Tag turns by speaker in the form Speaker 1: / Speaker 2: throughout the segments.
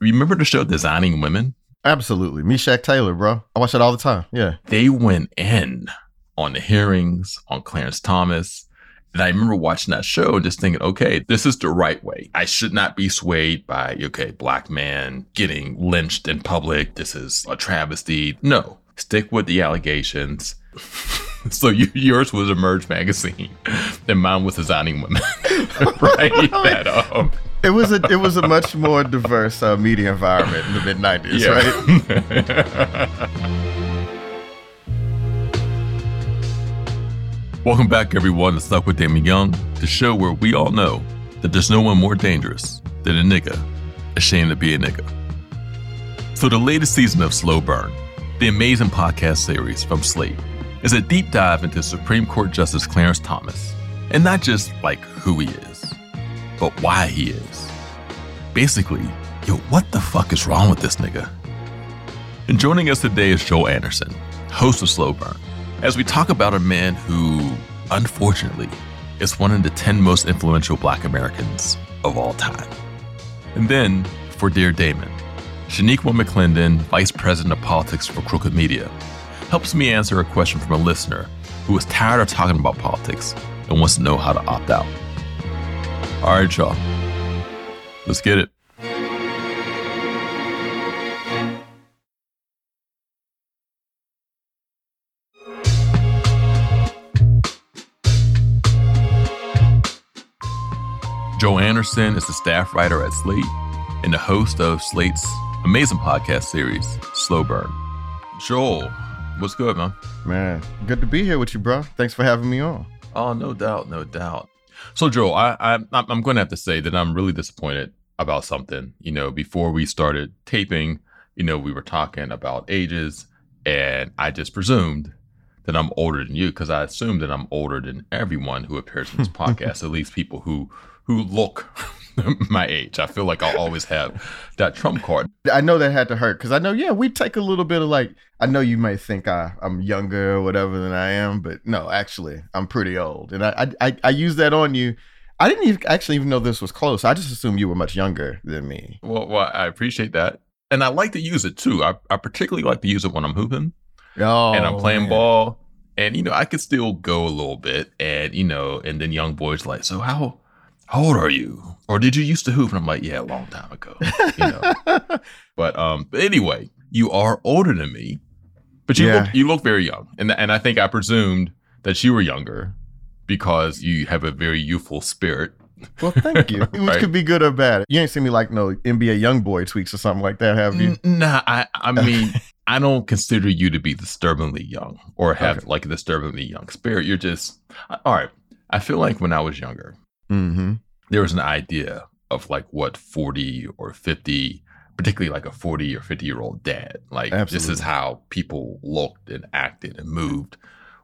Speaker 1: Remember the show Designing Women?
Speaker 2: Absolutely. Meshach Taylor, bro. I watch it all the time. Yeah.
Speaker 1: They went in on the hearings on Clarence Thomas. And I remember watching that show and just thinking, okay, this is the right way. I should not be swayed by, okay, black man getting lynched in public. This is a travesty. No, stick with the allegations. so you, yours was Emerge magazine, and mine was Designing Women, right? that, um,
Speaker 2: it was a it was a much more diverse uh, media environment in the mid '90s, yeah.
Speaker 1: right? Welcome back, everyone, to Stuck with Damon Young, the show where we all know that there's no one more dangerous than a nigga ashamed to be a nigga. So, the latest season of Slow Burn, the amazing podcast series from Slate, is a deep dive into Supreme Court Justice Clarence Thomas, and not just like who he is but why he is. Basically, yo, what the fuck is wrong with this nigga? And joining us today is Joel Anderson, host of Slow Burn, as we talk about a man who, unfortunately, is one of the 10 most influential black Americans of all time. And then, for Dear Damon, Shaniqua McClendon, Vice President of Politics for Crooked Media, helps me answer a question from a listener who is tired of talking about politics and wants to know how to opt out. All right, y'all. Let's get it. Joel Anderson is a staff writer at Slate and the host of Slate's amazing podcast series, Slow Burn. Joel, what's good, man?
Speaker 2: Man, good to be here with you, bro. Thanks for having me on.
Speaker 1: Oh, no doubt, no doubt. So, Joel, I, I I'm going to have to say that I'm really disappointed about something. You know, before we started taping, you know, we were talking about ages, and I just presumed that I'm older than you because I assume that I'm older than everyone who appears in this podcast, at least people who who look my age. I feel like I'll always have that trump card.
Speaker 2: I know that had to hurt because I know, yeah, we take a little bit of like, I know you may think I, I'm younger or whatever than I am, but no, actually, I'm pretty old. And I, I, I use that on you. I didn't even actually even know this was close. I just assumed you were much younger than me.
Speaker 1: Well, well I appreciate that. And I like to use it too. I, I particularly like to use it when I'm hooping oh, and I'm playing man. ball. And, you know, I could still go a little bit. And, you know, and then young boys like, so how, how old are you? Or did you used to hoop? And I'm like, yeah, a long time ago. You know? but um, anyway, you are older than me, but you yeah. look you look very young, and and I think I presumed that you were younger because you have a very youthful spirit.
Speaker 2: Well, thank you. Which could be good or bad. You ain't seen me like no NBA young boy tweaks or something like that, have you?
Speaker 1: Nah, I I mean. I don't consider you to be disturbingly young or have okay. like a disturbingly young spirit. You're just all right. I feel like when I was younger,
Speaker 2: mm-hmm.
Speaker 1: there was an idea of like what 40 or 50 particularly like a 40 or 50 year old dad. Like Absolutely. this is how people looked and acted and moved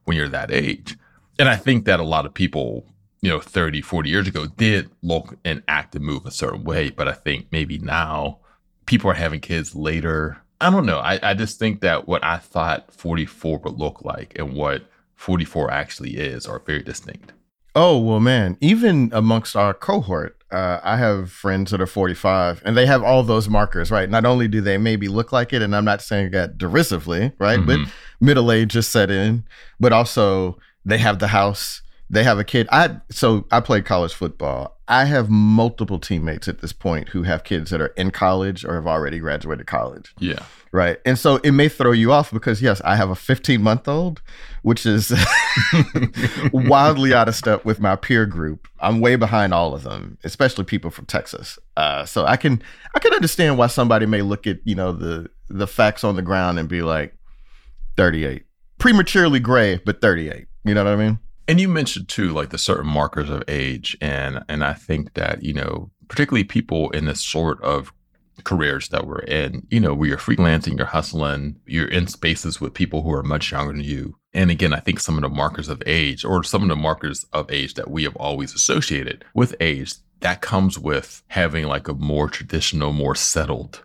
Speaker 1: when you're that age. And i think that a lot of people you know 30 40 years ago did look and act and move a certain way but i think maybe now people are having kids later. I don't know. I, I just think that what i thought 44 would look like and what 44 actually is are very distinct
Speaker 2: Oh well, man. Even amongst our cohort, uh, I have friends that are 45, and they have all those markers, right? Not only do they maybe look like it, and I'm not saying that derisively, right? Mm-hmm. But middle age just set in, but also they have the house, they have a kid. I so I played college football. I have multiple teammates at this point who have kids that are in college or have already graduated college.
Speaker 1: Yeah.
Speaker 2: Right. And so it may throw you off because, yes, I have a 15 month old, which is wildly out of step with my peer group. I'm way behind all of them, especially people from Texas. Uh, so I can I can understand why somebody may look at, you know, the the facts on the ground and be like 38. Prematurely gray, but 38. You know what I mean?
Speaker 1: And you mentioned too, like the certain markers of age. And and I think that, you know, particularly people in this sort of careers that we're in, you know, where you're freelancing, you're hustling, you're in spaces with people who are much younger than you. And again, I think some of the markers of age or some of the markers of age that we have always associated with age, that comes with having like a more traditional, more settled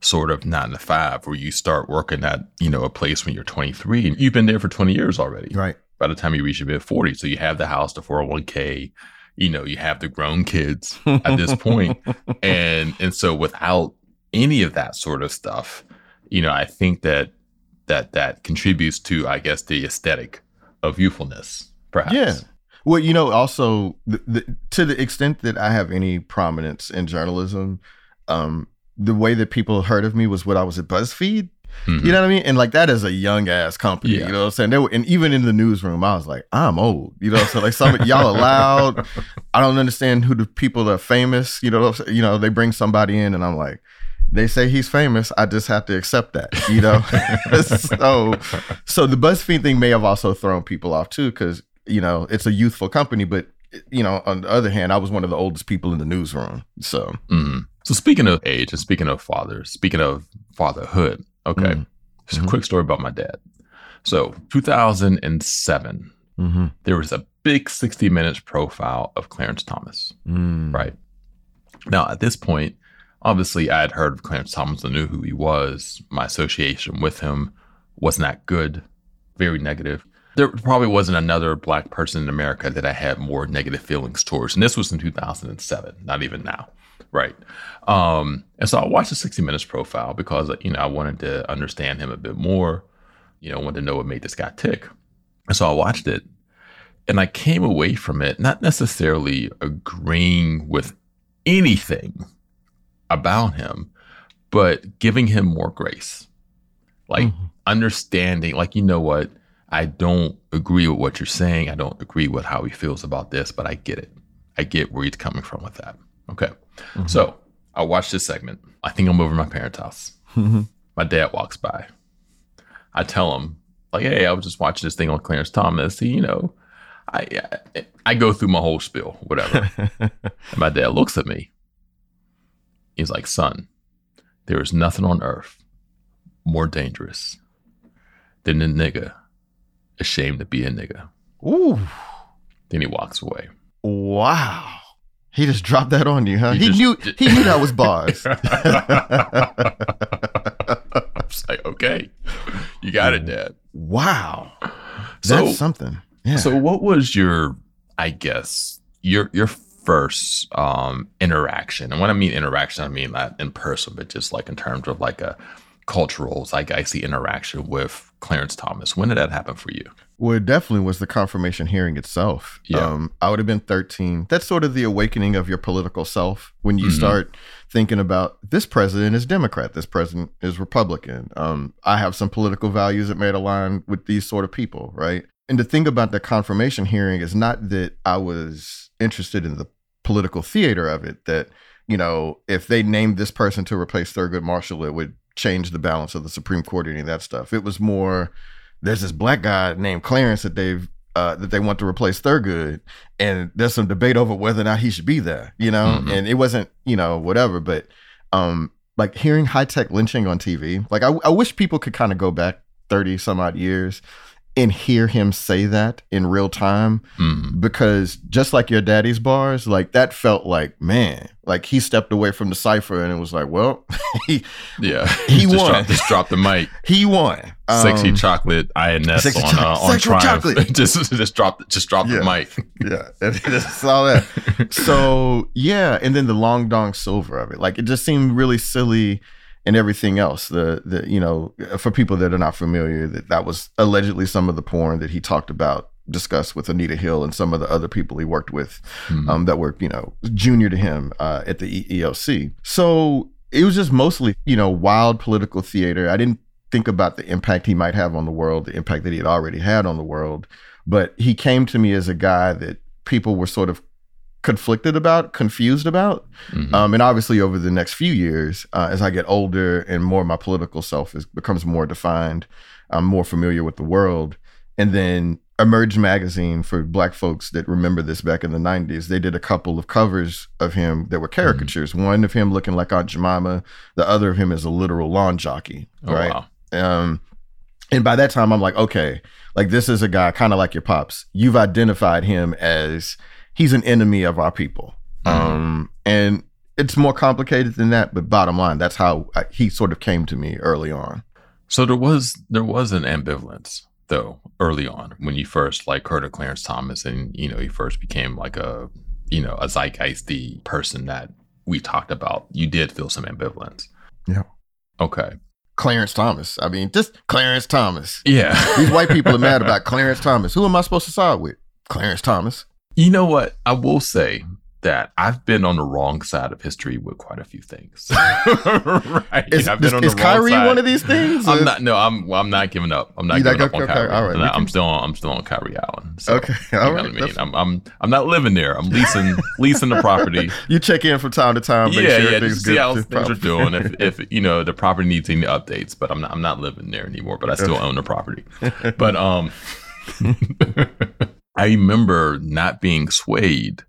Speaker 1: sort of nine to five where you start working at, you know, a place when you're 23 and you've been there for 20 years already.
Speaker 2: Right.
Speaker 1: By the time you reach your mid 40s. So you have the house, the 401k, you know, you have the grown kids at this point. and and so without any of that sort of stuff, you know, I think that that that contributes to, I guess, the aesthetic of youthfulness, perhaps.
Speaker 2: Yeah. Well, you know, also the, the, to the extent that I have any prominence in journalism, um, the way that people heard of me was when I was at BuzzFeed. Mm-hmm. You know what I mean? And like that is a young ass company. Yeah. You know what I'm saying? They were, and even in the newsroom, I was like, I'm old. You know, so like some y'all are loud. I don't understand who the people that are famous. You know, you know, they bring somebody in, and I'm like, they say he's famous. I just have to accept that, you know. so, so the BuzzFeed thing may have also thrown people off too, because you know it's a youthful company, but you know, on the other hand, I was one of the oldest people in the newsroom. So,
Speaker 1: mm. so speaking of age and speaking of fathers, speaking of fatherhood, okay, mm. just a mm-hmm. quick story about my dad. So, 2007, mm-hmm. there was a big 60 minutes profile of Clarence Thomas, mm. right? Now, at this point, obviously I had heard of Clarence Thomas, I knew who he was. My association with him wasn't that good, very negative. There probably wasn't another black person in America that I had more negative feelings towards. And this was in 2007, not even now. Right. Um, and so I watched the 60 Minutes profile because, you know, I wanted to understand him a bit more, you know, I wanted to know what made this guy tick. And so I watched it and I came away from it not necessarily agreeing with anything about him, but giving him more grace. Like mm-hmm. understanding, like, you know what? I don't agree with what you're saying. I don't agree with how he feels about this, but I get it. I get where he's coming from with that. Okay. Mm-hmm. So I watch this segment. I think I'm over my parents' house. Mm-hmm. My dad walks by. I tell him, like, hey, I was just watching this thing on Clarence Thomas. He, you know, I, I, I go through my whole spiel, whatever. my dad looks at me He's like, son, there is nothing on earth more dangerous than a nigga ashamed to be a nigga.
Speaker 2: Ooh.
Speaker 1: Then he walks away.
Speaker 2: Wow. He just dropped that on you, huh? He, he just, knew he knew that was bars. I
Speaker 1: was like, okay, you got it, Dad.
Speaker 2: Wow, that's so, something.
Speaker 1: Yeah. So, what was your, I guess, your your first um, interaction. And when I mean interaction, I mean not in person, but just like in terms of like a cultural, like I see interaction with Clarence Thomas. When did that happen for you?
Speaker 2: Well, it definitely was the confirmation hearing itself. Yeah. Um, I would have been 13. That's sort of the awakening of your political self when you mm-hmm. start thinking about this president is Democrat, this president is Republican. Um, I have some political values that may align with these sort of people, right? And the thing about the confirmation hearing is not that I was interested in the political theater of it that you know if they named this person to replace Thurgood Marshall, it would change the balance of the Supreme Court or any of that stuff. It was more there's this black guy named Clarence that they've uh, that they want to replace Thurgood, and there's some debate over whether or not he should be there. You know, mm-hmm. and it wasn't you know whatever, but um like hearing high tech lynching on TV, like I, I wish people could kind of go back thirty some odd years and hear him say that in real time mm. because just like your daddy's bars like that felt like man like he stepped away from the cipher and it was like well he
Speaker 1: yeah.
Speaker 2: he
Speaker 1: just
Speaker 2: won.
Speaker 1: drop, just dropped the mic.
Speaker 2: He won.
Speaker 1: Um, sexy chocolate ins on cho- uh, on triumph chocolate. just just dropped just dropped
Speaker 2: yeah.
Speaker 1: the mic.
Speaker 2: Yeah. That's all that. So yeah and then the long dong silver of it. Like it just seemed really silly and everything else. The the you know for people that are not familiar, that that was allegedly some of the porn that he talked about, discussed with Anita Hill and some of the other people he worked with, mm-hmm. um, that were you know junior to him uh, at the EEOC. So it was just mostly you know wild political theater. I didn't think about the impact he might have on the world, the impact that he had already had on the world, but he came to me as a guy that people were sort of conflicted about, confused about. Mm-hmm. Um, and obviously, over the next few years, uh, as I get older and more my political self is, becomes more defined, I'm more familiar with the world. And then Emerge magazine for black folks that remember this back in the 90s, they did a couple of covers of him that were caricatures. Mm-hmm. One of him looking like Aunt Jemima, the other of him is a literal lawn jockey. Oh, right. Wow. Um, and by that time, I'm like, okay, like this is a guy kind of like your pops. You've identified him as he's an enemy of our people. Mm-hmm. Um, and it's more complicated than that, but bottom line, that's how I, he sort of came to me early on.
Speaker 1: So there was there was an ambivalence though early on when you first like heard of Clarence Thomas and you know he first became like a you know a zeitgeisty person that we talked about. You did feel some ambivalence.
Speaker 2: Yeah.
Speaker 1: Okay.
Speaker 2: Clarence Thomas. I mean, just Clarence Thomas.
Speaker 1: Yeah.
Speaker 2: These white people are mad about Clarence Thomas. Who am I supposed to side with? Clarence Thomas.
Speaker 1: You know what? I will say that I've been on the wrong side of history with quite a few things.
Speaker 2: right? Is, I've been on is the Kyrie side. one of these things?
Speaker 1: I'm not. No, I'm. I'm not giving up. I'm not giving up on okay, Kyrie. All right, I'm, I'm still on. I'm still on Kyrie Allen.
Speaker 2: So, okay, all right.
Speaker 1: I mean, I'm, I'm. I'm not living there. I'm leasing leasing the property.
Speaker 2: You check in from time to time.
Speaker 1: yeah, sure yeah. Just see how things are doing. If, if you know the property needs any updates, but I'm not. I'm not living there anymore. But I still own the property. But um. I remember not being swayed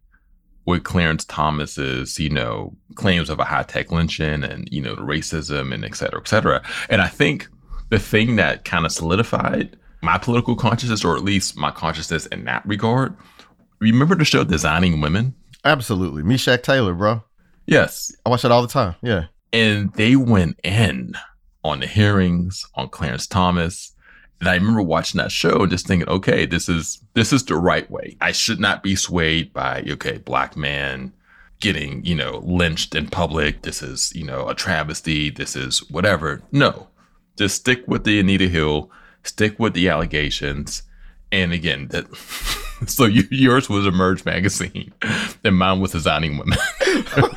Speaker 1: with Clarence Thomas's, you know, claims of a high tech lynching and, you know, racism and et cetera, et cetera. And I think the thing that kind of solidified my political consciousness, or at least my consciousness in that regard, remember the show Designing Women?
Speaker 2: Absolutely. Meshach Taylor, bro.
Speaker 1: Yes.
Speaker 2: I watch it all the time. Yeah.
Speaker 1: And they went in on the hearings on Clarence Thomas and I remember watching that show and just thinking, okay, this is this is the right way. I should not be swayed by okay, black man getting, you know, lynched in public. This is, you know, a travesty. This is whatever. No. Just stick with the Anita Hill, stick with the allegations. And again, that so you, yours was Emerge magazine, and mine was designing women,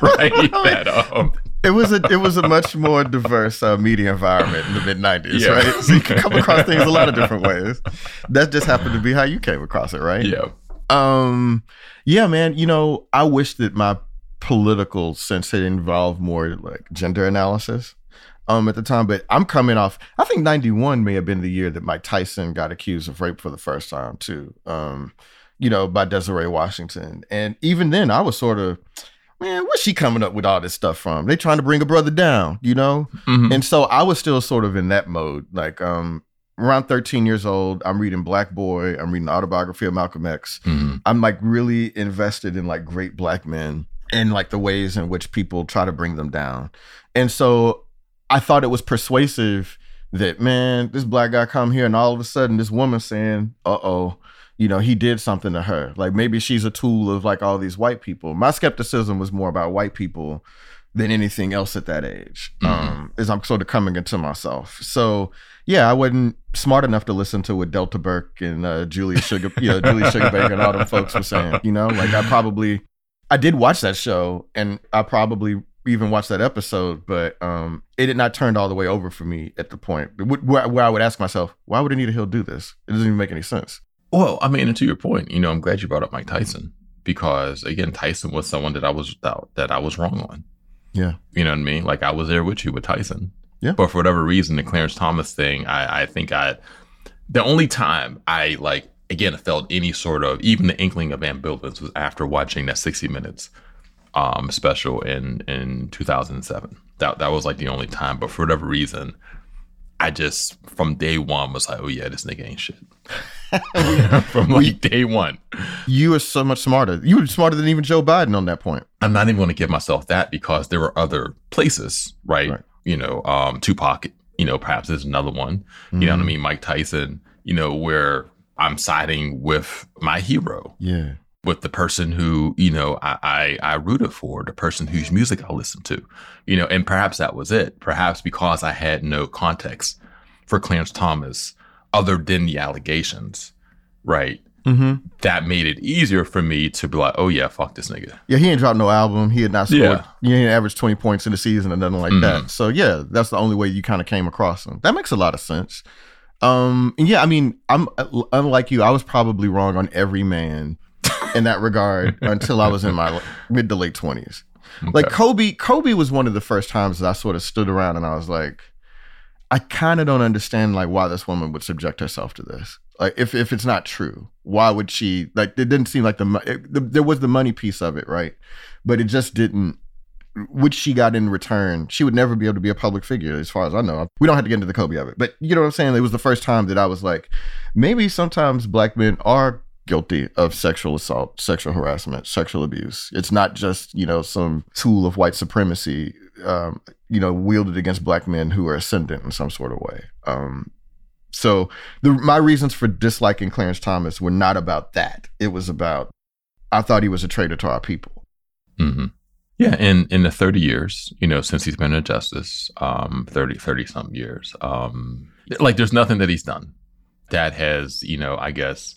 Speaker 1: right? that,
Speaker 2: um, it was a it was a much more diverse uh, media environment in the mid '90s, yeah. right? So you could come across things a lot of different ways. That just happened to be how you came across it, right?
Speaker 1: Yeah.
Speaker 2: Um. Yeah, man. You know, I wish that my political sense had involved more like gender analysis um at the time but i'm coming off i think 91 may have been the year that mike tyson got accused of rape for the first time too um you know by desiree washington and even then i was sort of man, where's she coming up with all this stuff from? They trying to bring a brother down, you know? Mm-hmm. And so I was still sort of in that mode. Like, um, around 13 years old, I'm reading Black Boy, I'm reading the autobiography of Malcolm X. Mm-hmm. I'm like really invested in like great black men and like the ways in which people try to bring them down. And so I thought it was persuasive that, man, this black guy come here and all of a sudden this woman saying, uh oh, you know, he did something to her. Like maybe she's a tool of like all these white people. My skepticism was more about white people than anything else at that age. Mm-hmm. Um, as I'm sort of coming into myself. So yeah, I wasn't smart enough to listen to what Delta Burke and uh, Julia Sugar, you know, Julia Sugarbaker and all them folks were saying. You know, like I probably, I did watch that show, and I probably even watched that episode, but um, it had not turned all the way over for me at the point where, where I would ask myself, why would Anita Hill do this? It doesn't even make any sense.
Speaker 1: Well, I mean, and to your point, you know, I'm glad you brought up Mike Tyson because again, Tyson was someone that I was that, that I was wrong on.
Speaker 2: Yeah,
Speaker 1: you know what I mean. Like I was there with you with Tyson.
Speaker 2: Yeah,
Speaker 1: but for whatever reason, the Clarence Thomas thing, I I think I the only time I like again felt any sort of even the inkling of ambivalence was after watching that 60 Minutes um special in in 2007. That that was like the only time. But for whatever reason, I just from day one was like, oh yeah, this nigga ain't shit. from like we, day one.
Speaker 2: You were so much smarter. You were smarter than even Joe Biden on that point.
Speaker 1: I'm not even going to give myself that because there were other places, right? right. You know, um, Tupac, you know, perhaps there's another one. Mm-hmm. You know what I mm-hmm. mean? Mike Tyson, you know, where I'm siding with my hero.
Speaker 2: Yeah.
Speaker 1: With the person who, you know, I, I, I rooted for, the person whose music I listened to, you know, and perhaps that was it. Perhaps because I had no context for Clarence Thomas other than the allegations, right? Mm-hmm. That made it easier for me to be like, oh yeah, fuck this nigga.
Speaker 2: Yeah, he ain't dropped no album. He had not scored. Yeah. He ain't averaged twenty points in the season or nothing like mm-hmm. that. So yeah, that's the only way you kind of came across him. That makes a lot of sense. Um, yeah, I mean, I'm unlike you. I was probably wrong on every man in that regard until I was in my mid to late twenties. Okay. Like Kobe, Kobe was one of the first times that I sort of stood around and I was like, I kind of don't understand like why this woman would subject herself to this. Like if if it's not true, why would she? Like it didn't seem like the, it, the there was the money piece of it, right? But it just didn't. Which she got in return, she would never be able to be a public figure, as far as I know. We don't have to get into the Kobe of it, but you know what I'm saying. It was the first time that I was like, maybe sometimes black men are guilty of sexual assault, sexual harassment, sexual abuse. It's not just, you know, some tool of white supremacy um, you know, wielded against black men who are ascendant in some sort of way. Um, so the, my reasons for disliking Clarence Thomas were not about that. It was about I thought he was a traitor to our people.
Speaker 1: Mm-hmm. Yeah, in in the 30 years, you know, since he's been in justice, um 30 30 some years. Um like there's nothing that he's done that has, you know, I guess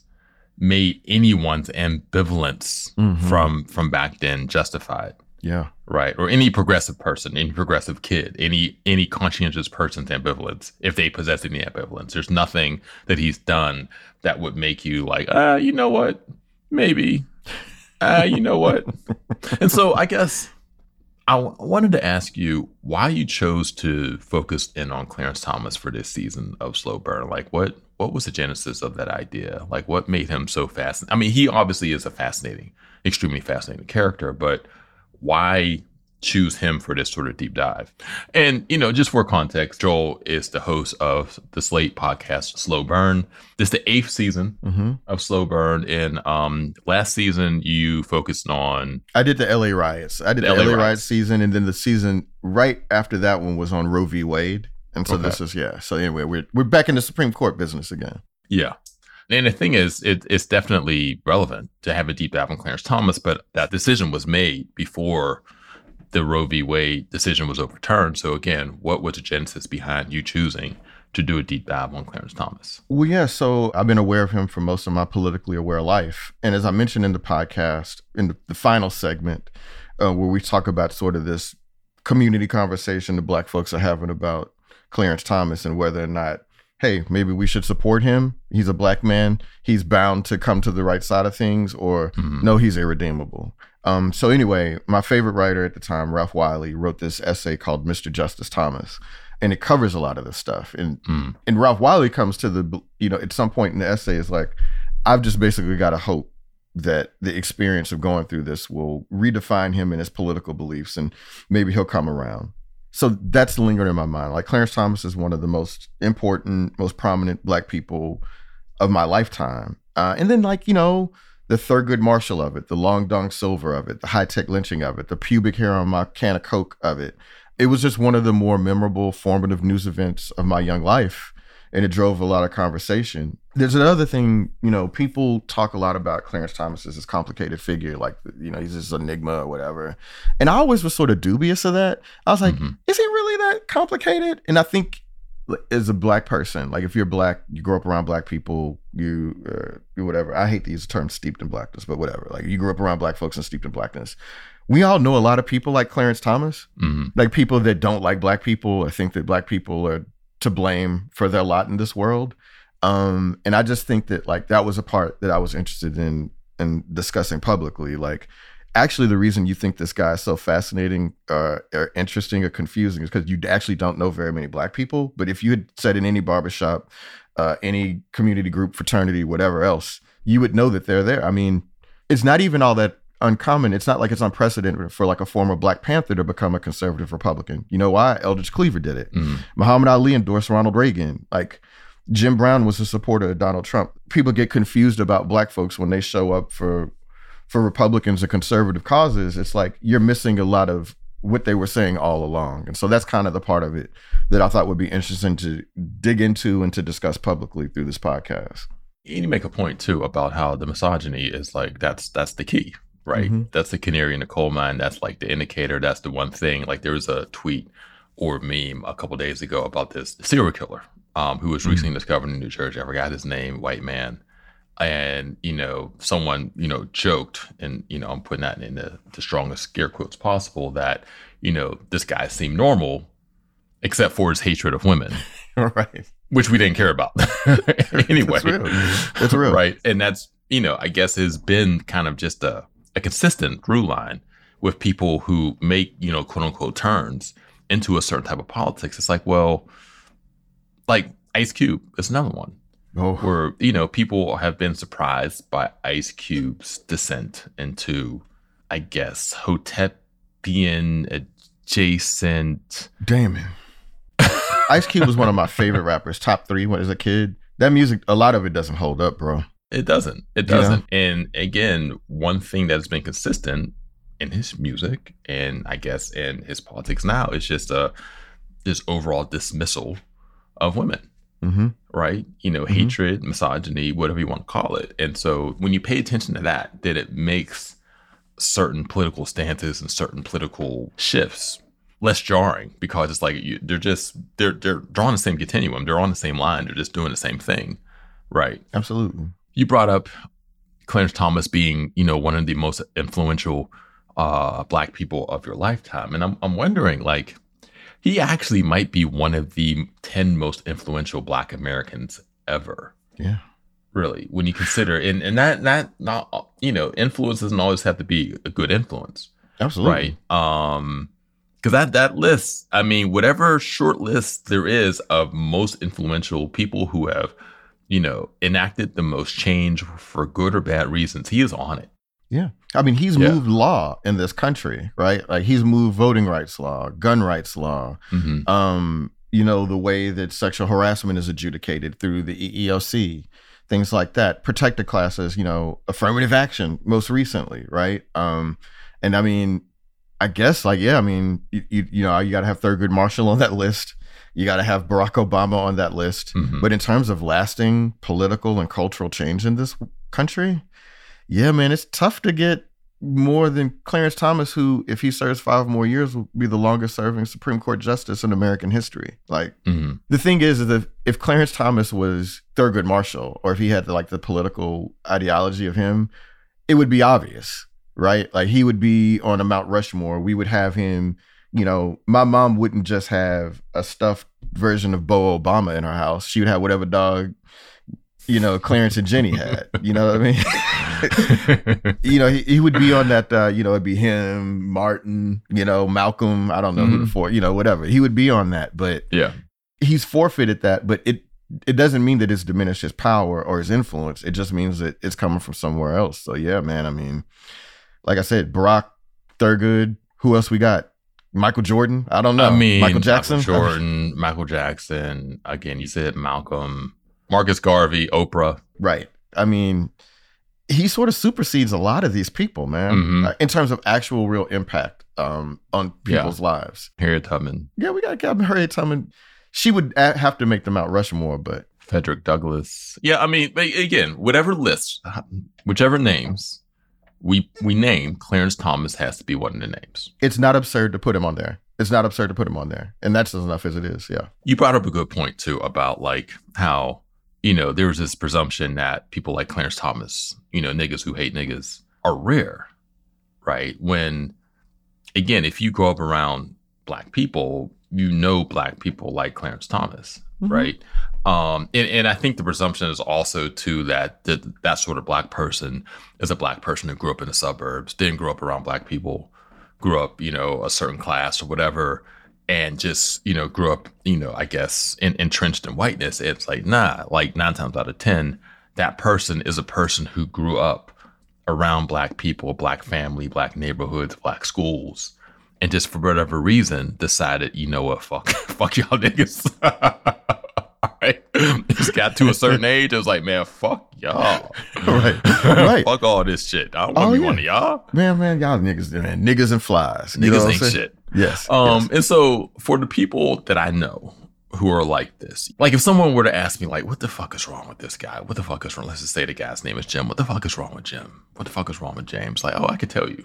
Speaker 1: made anyone's ambivalence mm-hmm. from from back then justified.
Speaker 2: Yeah.
Speaker 1: Right. Or any progressive person, any progressive kid, any any conscientious person's ambivalence, if they possess any ambivalence. There's nothing that he's done that would make you like, uh, you know what? Maybe. Uh, you know what? and so I guess I w- wanted to ask you why you chose to focus in on Clarence Thomas for this season of Slow Burn. Like what what was the genesis of that idea? Like what made him so fascinating? I mean, he obviously is a fascinating, extremely fascinating character, but why choose him for this sort of deep dive? And, you know, just for context, Joel is the host of the Slate podcast, Slow Burn. This is the eighth season mm-hmm. of Slow Burn. And um, last season, you focused on.
Speaker 2: I did the LA riots. I did the, the LA, LA riots season. And then the season right after that one was on Roe v. Wade. And so okay. this is, yeah. So anyway, we're, we're back in the Supreme Court business again.
Speaker 1: Yeah. And the thing is, it, it's definitely relevant to have a deep dive on Clarence Thomas, but that decision was made before the Roe v. Wade decision was overturned. So again, what was the genesis behind you choosing to do a deep dive on Clarence Thomas?
Speaker 2: Well, yeah. So I've been aware of him for most of my politically aware life, and as I mentioned in the podcast, in the, the final segment, uh, where we talk about sort of this community conversation the Black folks are having about Clarence Thomas and whether or not hey, maybe we should support him. He's a black man. He's bound to come to the right side of things, or mm-hmm. no, he's irredeemable. Um, so anyway, my favorite writer at the time, Ralph Wiley, wrote this essay called Mr. Justice Thomas. And it covers a lot of this stuff. And mm. and Ralph Wiley comes to the you know, at some point in the essay is like, I've just basically got to hope that the experience of going through this will redefine him and his political beliefs and maybe he'll come around so that's lingering in my mind. Like Clarence Thomas is one of the most important, most prominent black people of my lifetime. Uh, and then like, you know, the Thurgood Marshall of it, the Long Dong Silver of it, the high tech lynching of it, the pubic hair on my can of Coke of it. It was just one of the more memorable, formative news events of my young life and it drove a lot of conversation. There's another thing, you know, people talk a lot about Clarence Thomas as this complicated figure, like, you know, he's this enigma or whatever. And I always was sort of dubious of that. I was like, mm-hmm. is he really that complicated? And I think as a black person, like if you're black, you grow up around black people, you, uh, whatever. I hate these terms steeped in blackness, but whatever. Like you grew up around black folks and steeped in blackness. We all know a lot of people like Clarence Thomas, mm-hmm. like people that don't like black people or think that black people are to blame for their lot in this world. Um, and I just think that like that was a part that I was interested in in discussing publicly. Like, actually, the reason you think this guy is so fascinating, uh, or interesting, or confusing is because you actually don't know very many black people. But if you had said in any barbershop, uh, any community group, fraternity, whatever else, you would know that they're there. I mean, it's not even all that uncommon. It's not like it's unprecedented for like a former Black Panther to become a conservative Republican. You know why? Eldridge Cleaver did it. Mm. Muhammad Ali endorsed Ronald Reagan. Like Jim Brown was a supporter of Donald Trump. People get confused about black folks when they show up for for Republicans or conservative causes. It's like you're missing a lot of what they were saying all along. And so that's kind of the part of it that I thought would be interesting to dig into and to discuss publicly through this podcast.
Speaker 1: And you make a point too about how the misogyny is like that's that's the key, right? Mm-hmm. That's the canary in the coal mine. That's like the indicator. That's the one thing. Like there was a tweet or meme a couple days ago about this serial killer um, who was mm-hmm. recently discovered in New Jersey. I forgot his name, white man. And, you know, someone, you know, joked, and, you know, I'm putting that in the, the strongest scare quotes possible that, you know, this guy seemed normal except for his hatred of women.
Speaker 2: right.
Speaker 1: Which we didn't care about anyway. It's
Speaker 2: real. It's real.
Speaker 1: Right. And that's, you know, I guess has been kind of just a, a consistent through line with people who make, you know, quote unquote turns into a certain type of politics. It's like, well, like Ice Cube is another one. Oh. Where, you know, people have been surprised by Ice Cube's descent into, I guess, Hotepian adjacent.
Speaker 2: Damn it. Ice Cube was one of my favorite rappers, top three when I was a kid. That music, a lot of it doesn't hold up, bro.
Speaker 1: It doesn't. It doesn't. Yeah. And again, one thing that's been consistent in his music and I guess in his politics now is just a this overall dismissal of women. Mm-hmm. Right? You know, mm-hmm. hatred, misogyny, whatever you want to call it. And so when you pay attention to that, then it makes certain political stances and certain political shifts less jarring because it's like you, they're just they're they're drawing the same continuum. They're on the same line. They're just doing the same thing, right?
Speaker 2: Absolutely.
Speaker 1: You brought up Clarence Thomas being you know one of the most influential uh, black people of your lifetime, and I'm I'm wondering like he actually might be one of the ten most influential Black Americans ever.
Speaker 2: Yeah.
Speaker 1: Really, when you consider and and that that not you know influence doesn't always have to be a good influence.
Speaker 2: Absolutely.
Speaker 1: Right. Um because that that list, I mean, whatever short list there is of most influential people who have, you know, enacted the most change for good or bad reasons, he is on it.
Speaker 2: Yeah. I mean, he's yeah. moved law in this country, right? Like he's moved voting rights law, gun rights law. Mm-hmm. Um, you know, the way that sexual harassment is adjudicated through the EEOC, things like that. Protected classes, you know, affirmative action most recently, right? Um, and I mean, I guess like yeah, I mean you you, you know you got to have Thurgood Marshall on that list. You got to have Barack Obama on that list. Mm-hmm. But in terms of lasting political and cultural change in this country, yeah, man, it's tough to get more than Clarence Thomas, who, if he serves five more years, will be the longest serving Supreme Court justice in American history. Like mm-hmm. the thing is, is that if Clarence Thomas was Thurgood Marshall, or if he had like the political ideology of him, it would be obvious right? Like he would be on a Mount Rushmore. We would have him, you know, my mom wouldn't just have a stuffed version of Bo Obama in her house. She would have whatever dog, you know, Clarence and Ginni had. You know what I mean? you know, he, he would be on that, uh, you know, it'd be him, Martin, you know, Malcolm, I don't know mm-hmm. who the four, you know, whatever. He would be on that. But
Speaker 1: yeah,
Speaker 2: he's forfeited that. But it, it doesn't mean that it's diminished his power or his influence. It just means that it's coming from somewhere else. So yeah, man. I mean, like I said, Barack, Thurgood. Who else we got? Michael Jordan. I don't know. I
Speaker 1: mean,
Speaker 2: Michael Jackson.
Speaker 1: Michael Jordan, Michael Jackson. Again, you said Malcolm, Marcus Garvey, Oprah.
Speaker 2: Right. I mean, he sort of supersedes a lot of these people, man, mm-hmm. uh, in terms of actual real impact um, on people's yeah. lives.
Speaker 1: Harriet Tubman.
Speaker 2: Yeah, we got, got Harriet Tubman. She would have to make the Mount Rushmore, but
Speaker 1: Frederick Douglass. Yeah, I mean, again, whatever list, whichever names we we name Clarence Thomas has to be one of the names.
Speaker 2: It's not absurd to put him on there. It's not absurd to put him on there, and that's enough as it is. Yeah.
Speaker 1: You brought up a good point too about like how you know there was this presumption that people like Clarence Thomas, you know, niggas who hate niggas, are rare, right? When again, if you grow up around black people, you know black people like Clarence Thomas, mm-hmm. right? Um, and, and I think the presumption is also too that, that sort of black person is a black person who grew up in the suburbs, didn't grow up around black people, grew up, you know, a certain class or whatever, and just, you know, grew up, you know, I guess in, entrenched in whiteness. It's like, nah, like nine times out of 10, that person is a person who grew up around black people, black family, black neighborhoods, black schools, and just for whatever reason decided, you know what, fuck, fuck y'all niggas. right? Just got to a certain age. I was like, man, fuck y'all.
Speaker 2: right. Right.
Speaker 1: fuck all this shit. I don't want to oh, be yeah. one of y'all.
Speaker 2: Man, man, y'all niggas, man. Niggas and flies.
Speaker 1: You niggas ain't shit.
Speaker 2: Yes.
Speaker 1: Um,
Speaker 2: yes.
Speaker 1: and so for the people that I know who are like this, like if someone were to ask me, like, what the fuck is wrong with this guy? What the fuck is wrong? Let's just say the guy's name is Jim. What the fuck is wrong with Jim? What the fuck is wrong with James? Like, oh, I could tell you.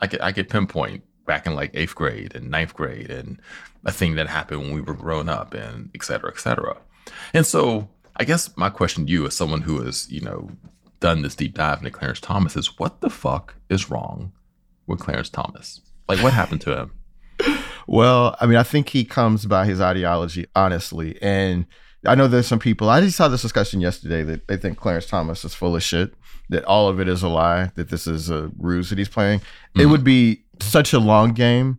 Speaker 1: I could I could pinpoint back in like eighth grade and ninth grade and a thing that happened when we were growing up and et cetera, et cetera. And so I guess my question to you, as someone who has, you know, done this deep dive into Clarence Thomas, is what the fuck is wrong with Clarence Thomas? Like, what happened to him?
Speaker 2: Well, I mean, I think he comes by his ideology, honestly. And I know there's some people, I just saw this discussion yesterday that they think Clarence Thomas is full of shit, that all of it is a lie, that this is a ruse that he's playing. Mm-hmm. It would be such a long game,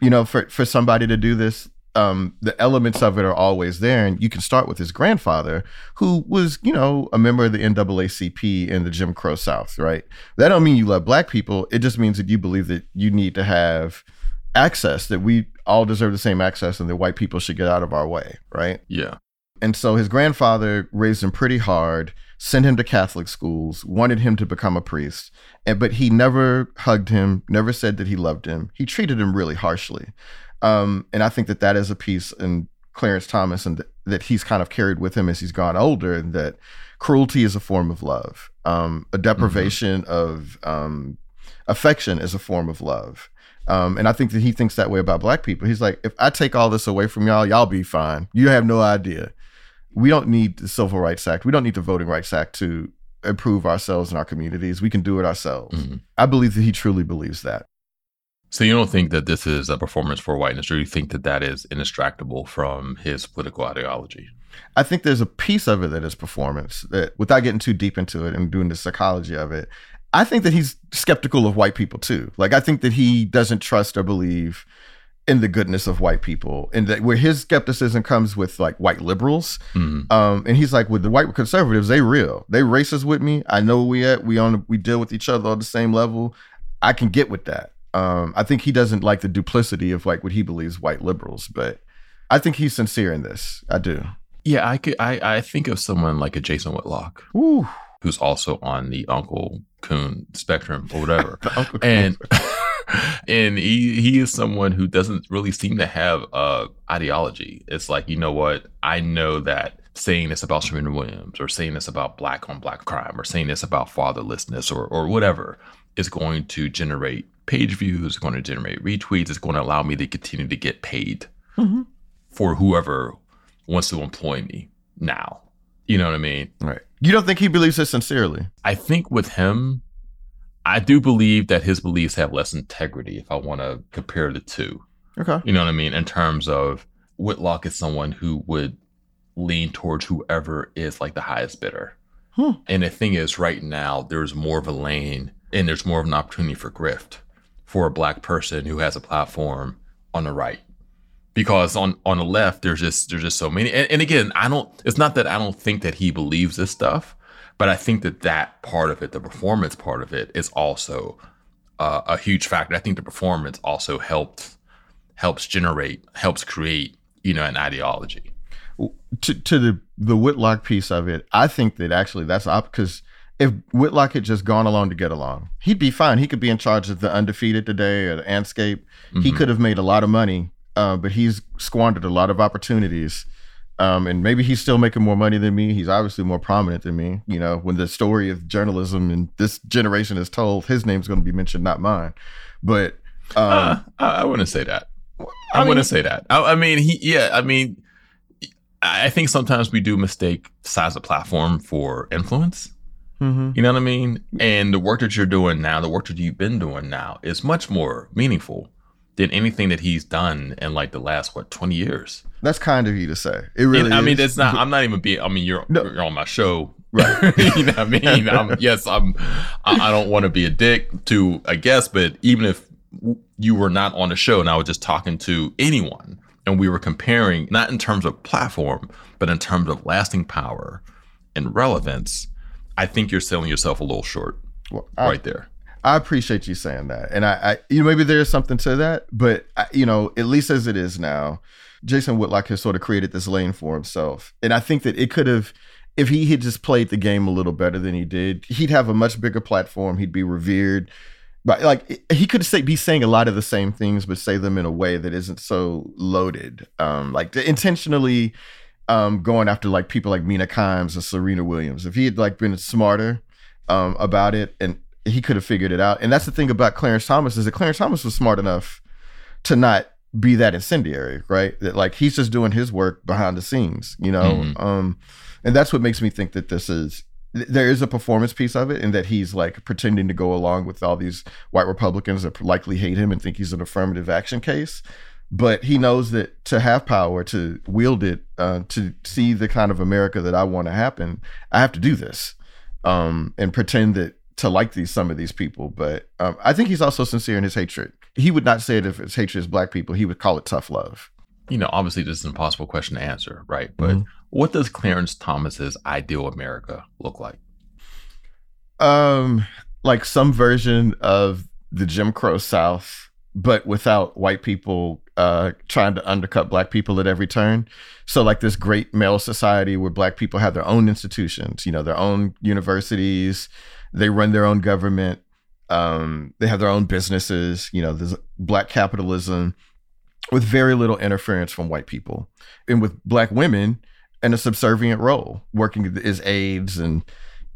Speaker 2: you know, for, for somebody to do this um, the elements of it are always there. And you can start with his grandfather, who was, you know, a member of the NAACP in the Jim Crow South, right? That don't mean you love black people. It just means that you believe that you need to have access, that we all deserve the same access and that white people should get out of our way, right?
Speaker 1: Yeah.
Speaker 2: And so his grandfather raised him pretty hard, sent him to Catholic schools, wanted him to become a priest, and but he never hugged him, never said that he loved him. He treated him really harshly. Um, and I think that that is a piece in Clarence Thomas and th- that he's kind of carried with him as he's gone older, and that cruelty is a form of love, um, a deprivation mm-hmm. of um, affection is a form of love. Um, and I think that he thinks that way about black people. He's like, if I take all this away from y'all, y'all be fine. You have no idea. We don't need the Civil Rights Act. We don't need the Voting Rights Act to improve ourselves and our communities. We can do it ourselves. Mm-hmm. I believe that he truly believes that.
Speaker 1: So you don't think that this is a performance for whiteness, or you think that that is indistractable from his political ideology?
Speaker 2: I think there's a piece of it that is performance. That without getting too deep into it and doing the psychology of it, I think that he's skeptical of white people too. Like I think that he doesn't trust or believe in the goodness of white people, and that where his skepticism comes with like white liberals, mm-hmm. um, and he's like with the white conservatives, they real, they racist with me. I know we at we on we deal with each other on the same level. I can get with that. Um, I think he doesn't like the duplicity of like what he believes white liberals, but I think he's sincere in this. I do.
Speaker 1: Yeah, I could. I I think of someone like a Jason Whitlock,
Speaker 2: Ooh.
Speaker 1: who's also on the Uncle Coon spectrum or whatever, and and he he is someone who doesn't really seem to have a ideology. It's like you know what I know that saying this about Serena Williams or saying this about black on black crime or saying this about fatherlessness or or whatever is going to generate page views, is going to generate retweets, it's going to allow me to continue to get paid mm-hmm. for whoever wants to employ me now. You know what I mean?
Speaker 2: Right. You don't think he believes this sincerely?
Speaker 1: I think with him, I do believe that his beliefs have less integrity if I want to compare the two.
Speaker 2: Okay.
Speaker 1: You know what I mean? In terms of Whitlock is someone who would lean towards whoever is like the highest bidder. Hmm. And the thing is, right now, there's more of a lane and there's more of an opportunity for grift for a black person who has a platform on the right because on on the left there's just there's just so many and, and, again i don't it's not that i don't think that he believes this stuff but i think that that part of it the performance part of it is also uh, a huge factor i think the performance also helped helps generate helps create you know an ideology
Speaker 2: to, to the the whitlock piece of it i think that actually that's up because if Whitlock had just gone along to get along, he'd be fine. He could be in charge of the undefeated today or the Andscape. Mm-hmm. He could have made a lot of money uh, but he's squandered a lot of opportunities. Um, and maybe he's still making more money than me. He's obviously more prominent than me. You know, when the story of journalism in this generation is told, his name's going to be mentioned, not mine. But um, uh,
Speaker 1: I, wouldn't say that. I, I wouldn't say that. I, I, mean, he, yeah, I mean, I think sometimes we do mistake size of platform for influence. Mm-hmm. You know what I mean? And the work that you're doing now, the work that you've been doing now, is much more meaningful than anything that he's done in like the last what 20 years.
Speaker 2: That's kind of you to say. It really. And,
Speaker 1: I mean, it's not. I'm not even being. I mean, you're no. you're on my show, right? you know what I mean? I'm, yes, I'm. I, I don't want to be a dick to a guest, but even if you were not on the show and I was just talking to anyone and we were comparing, not in terms of platform, but in terms of lasting power and relevance, I think you're selling yourself a little short well, I, right there.
Speaker 2: I appreciate you saying that, and I, I you know, maybe there's something to that, but I, you know, at least as it is now, Jason Whitlock has sort of created this lane for himself, and I think that it could have, if he had just played the game a little better than he did, he'd have a much bigger platform. He'd be revered, but like he could say be saying a lot of the same things, but say them in a way that isn't so loaded, um, like intentionally. Um, going after like people like Mina Kimes and Serena Williams. If he had like been smarter um, about it and he could have figured it out. And that's the thing about Clarence Thomas is that Clarence Thomas was smart enough to not be that incendiary, right? That like he's just doing his work behind the scenes, you know. Mm-hmm. Um, and that's what makes me think that this is there is a performance piece of it, and that he's like pretending to go along with all these white Republicans that likely hate him and think he's an affirmative action case. But he knows that to have power, to wield it, uh, to see the kind of America that I want to happen, I have to do this um, and pretend that to like these some of these people, but um, I think he's also sincere in his hatred. He would not say it if his hatred is black people. He would call it tough love.
Speaker 1: You know, obviously this is an impossible question to answer, right? But mm-hmm. what does Clarence Thomas's ideal America look like?
Speaker 2: Um, like some version of the Jim Crow South, but without white people uh, trying to undercut black people at every turn. So, like this great male society where black people have their own institutions, you know, their own universities, they run their own government. Um, they have their own businesses. You know, there's black capitalism with very little interference from white people, and with black women in a subservient role, working as aides and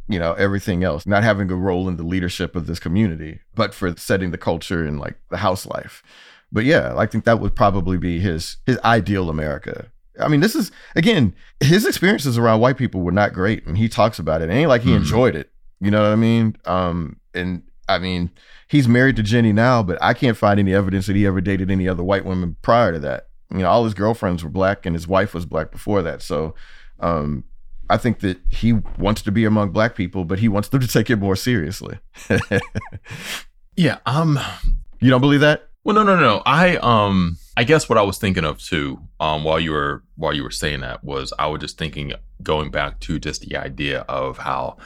Speaker 2: you know, everything else, not having a role in the leadership of this community, but for setting the culture and like the house life. But yeah, I think that would probably be his his ideal America. I mean, this is again, his experiences around white people were not great, and he talks about it. it ain't like he mm. enjoyed it. You know what I mean? Um, and I mean, he's married to Ginni now, but I can't find any evidence that he ever dated any other white women prior to that. You know, all his girlfriends were black, and his wife was black before that. So, um, I think that he wants to be among black people, but he wants them to take it more seriously.
Speaker 1: yeah, um,
Speaker 2: you don't believe that?
Speaker 1: Well, no, no, no. I um, I guess what I was thinking of too, um, while you were while you were saying that was I was just thinking going back to just the idea of how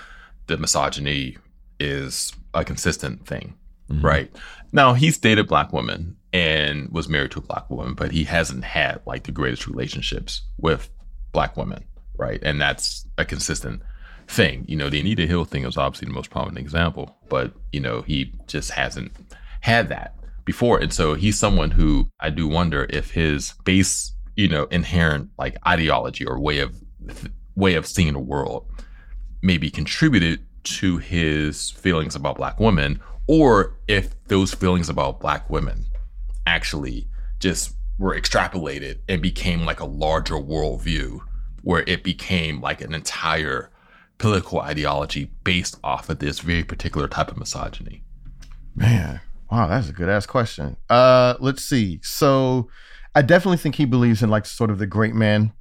Speaker 1: the misogyny is a consistent thing, mm-hmm. right? Now he's dated black women and was married to a black woman, but he hasn't had like the greatest relationships with black women, right? And that's a consistent thing. You know, the Anita Hill thing is obviously the most prominent example, but you know, he just hasn't had that before. And so he's someone who I do wonder if his base, you know, inherent like ideology or way of way of seeing the world maybe contributed to his feelings about black women or if those feelings about black women actually just were extrapolated and became like a larger worldview where it became like an entire political ideology based off of this very particular type of misogyny.
Speaker 2: Man, wow, that's a good ass question. Uh, let's see. So, I definitely think he believes in like sort of the great man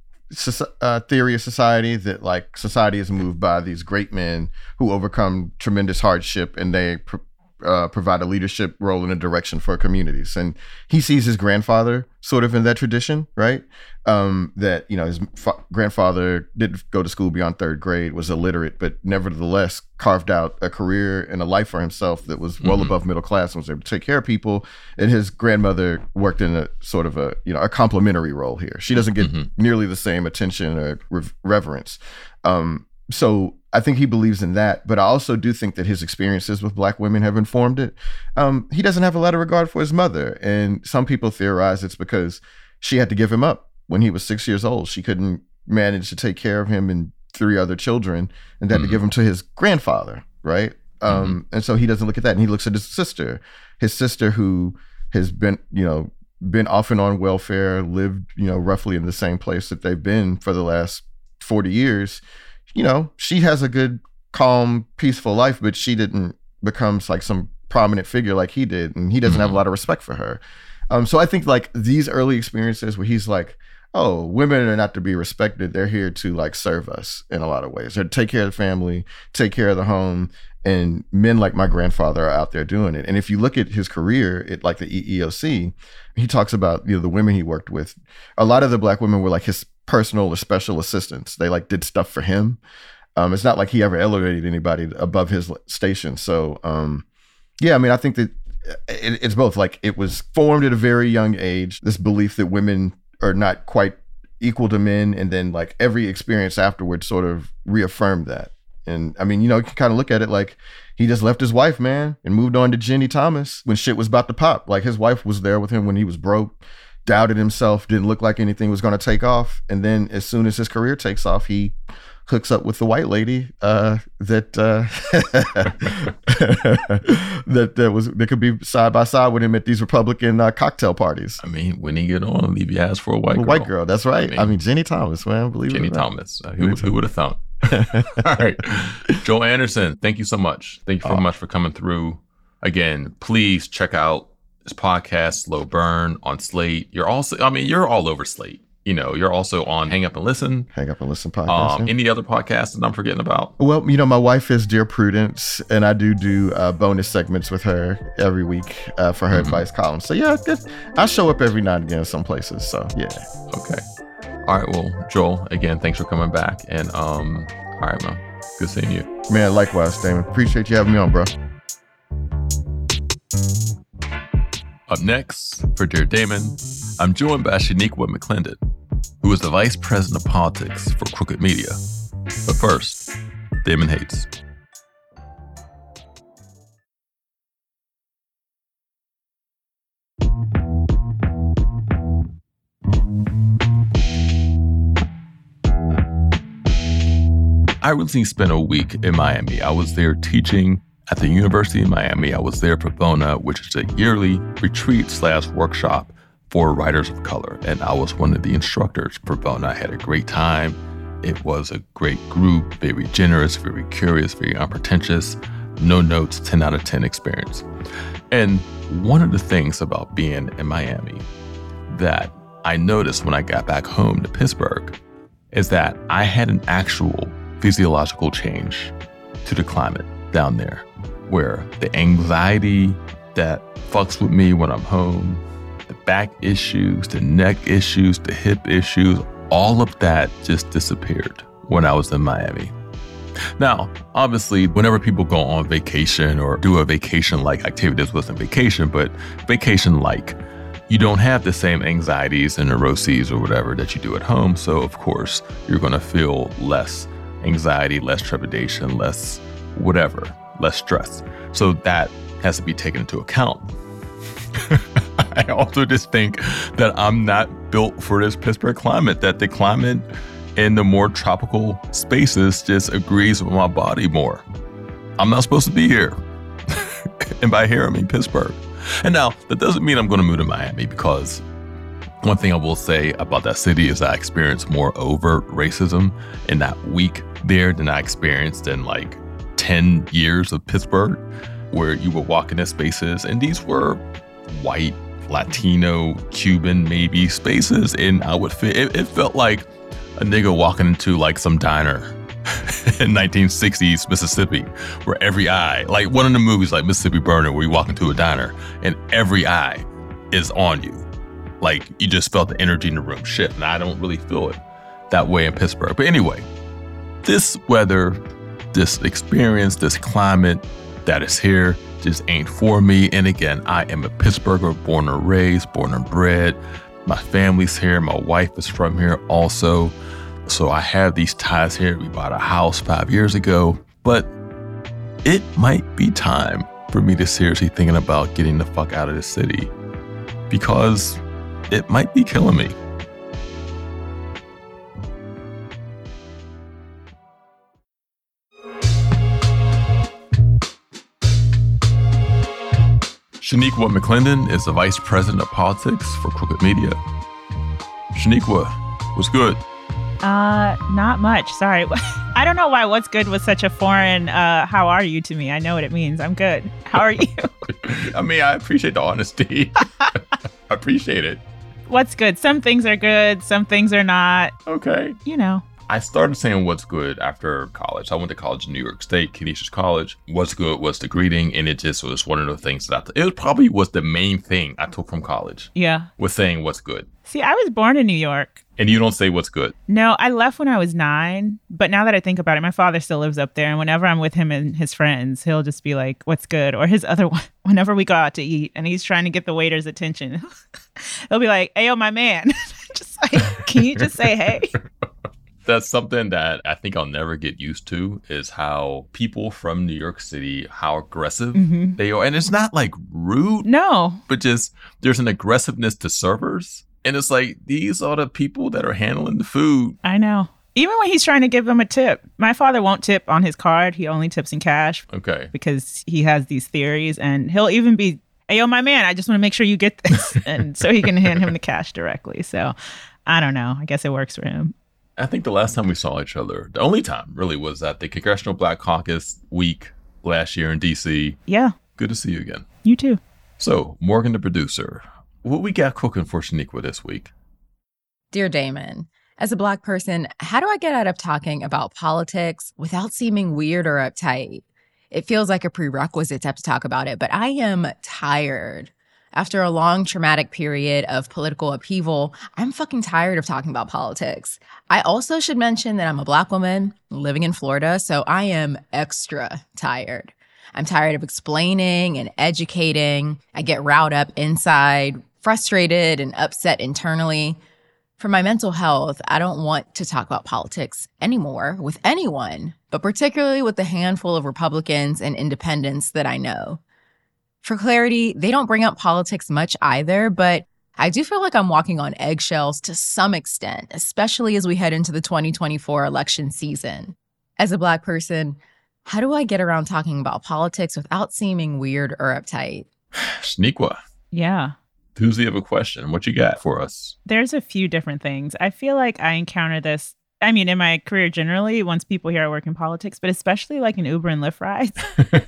Speaker 2: uh, theory of society that like society is moved by these great men who overcome tremendous hardship and they pr- uh, provide a leadership role in a direction for communities. And he sees his grandfather sort of in that tradition, right? Um, that you know his fa- grandfather didn't go to school beyond third grade, was illiterate, but nevertheless carved out a career and a life for himself that was well mm-hmm. above middle class and was able to take care of people. And his grandmother worked in a sort of a you know a complementary role here. She doesn't get mm-hmm. nearly the same attention or reverence. Um, so I think he believes in that, but I also do think that his experiences with black women have informed it. Um, he doesn't have a lot of regard for his mother, and some people theorize it's because she had to give him up when he was six years old. She couldn't manage to take care of him and three other children, and had mm-hmm. to give him to his grandfather, right? Um, mm-hmm. And so he doesn't look at that, and he looks at his sister, his sister who has been, you know, been off and on welfare, lived, you know, roughly in the same place that they've been for the last forty years you know, she has a good, calm, peaceful life, but she didn't become like some prominent figure like he did, and he doesn't mm-hmm. have a mm-hmm. lot of respect for her. Um, so I think like these early experiences where he's like, oh, women are not to be respected. They're here to like serve us in a lot of ways. They're take care of the family, take care of the home. And men like my grandfather are out there doing it. And if you look at his career at like the EEOC, he talks about you know the women he worked with. A lot of the black women were like his personal or special assistants. They like did stuff for him. Um, it's not like he ever elevated anybody above his station. So, um, yeah, I mean, I think that it, it's both. Like it was formed at a very young age. This belief that women are not quite equal to men, and then like every experience afterwards sort of reaffirmed that. And I mean, you know, you can kind of look at it like he just left his wife, man, and moved on to Ginni Thomas when shit was about to pop. Like his wife was there with him when he was broke doubted himself, didn't look like anything was going to take off. And then as soon as his career takes off, he hooks up with the white lady uh, that uh, that that was that could be side by side with him at these Republican uh, cocktail parties.
Speaker 1: I mean, when he get on, leave your ass for a white girl.
Speaker 2: white girl. That's right. I mean, I mean Ginni Thomas, man. Believe
Speaker 1: Ginni
Speaker 2: it Ginni
Speaker 1: Thomas. Uh, who, who would have thought? All right, Joel Anderson. Thank you so much. Thank you so oh. much for coming through. Again, please check out this podcast, Slow Burn on Slate. You're also, I mean, you're all over Slate. You know, you're also on Hang Up and Listen.
Speaker 2: Hang Up and Listen podcast.
Speaker 1: Um, yeah. Any other podcasts that I'm forgetting about?
Speaker 2: Well, you know, my wife is Dear Prudence, and I do do uh, bonus segments with her every week uh, for her mm-hmm. advice column. So yeah, I show up every now and again in some places. So yeah.
Speaker 1: Okay. All right. Well, Joel, again, thanks for coming back. And um, all right, man. Good seeing you.
Speaker 2: Man, likewise, Damon. Appreciate you having me on, bro.
Speaker 1: Up next, for Dear Damon, I'm joined by Shaniqua McClendon, who is the Vice President of Politics for Crooked Media. But first, Damon Hates. I recently spent a week in Miami. I was there teaching at the University of Miami. I was there for VONA, which is a yearly retreat slash workshop for writers of color. And I was one of the instructors for VONA. I had a great time. It was a great group, very generous, very curious, very unpretentious. No notes, 10 out of 10 experience. And one of the things about being in Miami that I noticed when I got back home to Pittsburgh is that I had an actual physiological change to the climate down there, where the anxiety that fucks with me when I'm home, the back issues, the neck issues, the hip issues, all of that just disappeared when I was in Miami. Now, obviously, whenever people go on vacation or do a vacation like activity, this wasn't vacation, but vacation like, you don't have the same anxieties and neuroses or whatever that you do at home. So, of course, you're going to feel less anxiety, less trepidation, less whatever, less stress. So, that has to be taken into account. I also just think that I'm not built for this Pittsburgh climate, that the climate in the more tropical spaces just agrees with my body more. I'm not supposed to be here. and by here, I mean Pittsburgh. And now, that doesn't mean I'm going to move to Miami because one thing I will say about that city is I experienced more overt racism in that week there than I experienced in like 10 years of Pittsburgh, where you would walk into spaces and these were white, Latino, Cuban, maybe spaces. And I would fit, it, it felt like a nigga walking into like some diner in 1960s Mississippi, where every eye, like one of the movies like Mississippi Burning, where you walk into a diner and every eye is on you. Like you just felt the energy in the room shift. And I don't really feel it that way in Pittsburgh. But anyway, this weather, this experience, this climate that is here just ain't for me. And again, I am a Pittsburgher, born and raised, born and bred. My family's here. My wife is from here also. So I have these ties here. We bought a house five years ago, but it might be time for me to seriously thinking about getting the fuck out of the city because it might be killing me. Shaniqua McClendon is the Vice President of Politics for Crooked Media. Shaniqua, what's good?
Speaker 3: Uh, not much. Sorry. I don't know why what's good was such a foreign uh how are you to me. I know what it means. I'm good. How are you?
Speaker 1: I mean, I appreciate the honesty. I appreciate it.
Speaker 3: What's good? Some things are good, some things are not.
Speaker 1: Okay.
Speaker 3: You know.
Speaker 1: I started saying what's good after college. I went to college in New York State, Canisius College. What's good was the greeting, and it just was one of the things that I, it probably was the main thing I took from college.
Speaker 3: Yeah.
Speaker 1: Was saying what's good.
Speaker 3: See, I was born in New York.
Speaker 1: And you don't say what's good.
Speaker 3: No, I left when I was nine. But now that I think about it, my father still lives up there. And whenever I'm with him and his friends, he'll just be like, what's good? Or his other one, whenever we go out to eat and he's trying to get the waiter's attention, he'll be like, hey, yo, my man. just like, can you just say hey?
Speaker 1: That's something that I think I'll never get used to is how people from New York City, how aggressive mm-hmm. they are. And it's not like rude.
Speaker 3: No.
Speaker 1: But just there's an aggressiveness to servers and it's like these are the people that are handling the food.
Speaker 3: I know. Even when he's trying to give them a tip, my father won't tip on his card. He only tips in cash.
Speaker 1: Okay.
Speaker 3: Because he has these theories, and he'll even be, "Hey, yo, my man, I just want to make sure you get this," and so he can hand him the cash directly. So, I don't know. I guess it works for him.
Speaker 1: I think the last time we saw each other, the only time really was at the Congressional Black Caucus week last year in DC.
Speaker 3: Yeah.
Speaker 1: Good to see you again.
Speaker 3: You too.
Speaker 1: So, Morgan, the producer, what we got cooking for Shaniqua this week?
Speaker 4: Dear Damon, as a Black person, how do I get out of talking about politics without seeming weird or uptight? It feels like a prerequisite to have to talk about it, but I am tired. After a long traumatic period of political upheaval, I'm fucking tired of talking about politics. I also should mention that I'm a Black woman living in Florida, so I am extra tired. I'm tired of explaining and educating. I get riled up inside, frustrated and upset internally. For my mental health, I don't want to talk about politics anymore with anyone, but particularly with the handful of Republicans and independents that I know. For clarity, they don't bring up politics much either, but I do feel like I'm walking on eggshells to some extent, especially as we head into the 2024 election season. As a Black person, how do I get around talking about politics without seeming weird or uptight?
Speaker 1: Shaniqua,
Speaker 3: Yeah.
Speaker 1: Tuesday have a question. What you got for us?
Speaker 3: There's a few different things. I feel like I encounter this. I mean, in my career generally, once people hear I work in politics, but especially like in Uber and Lyft rides,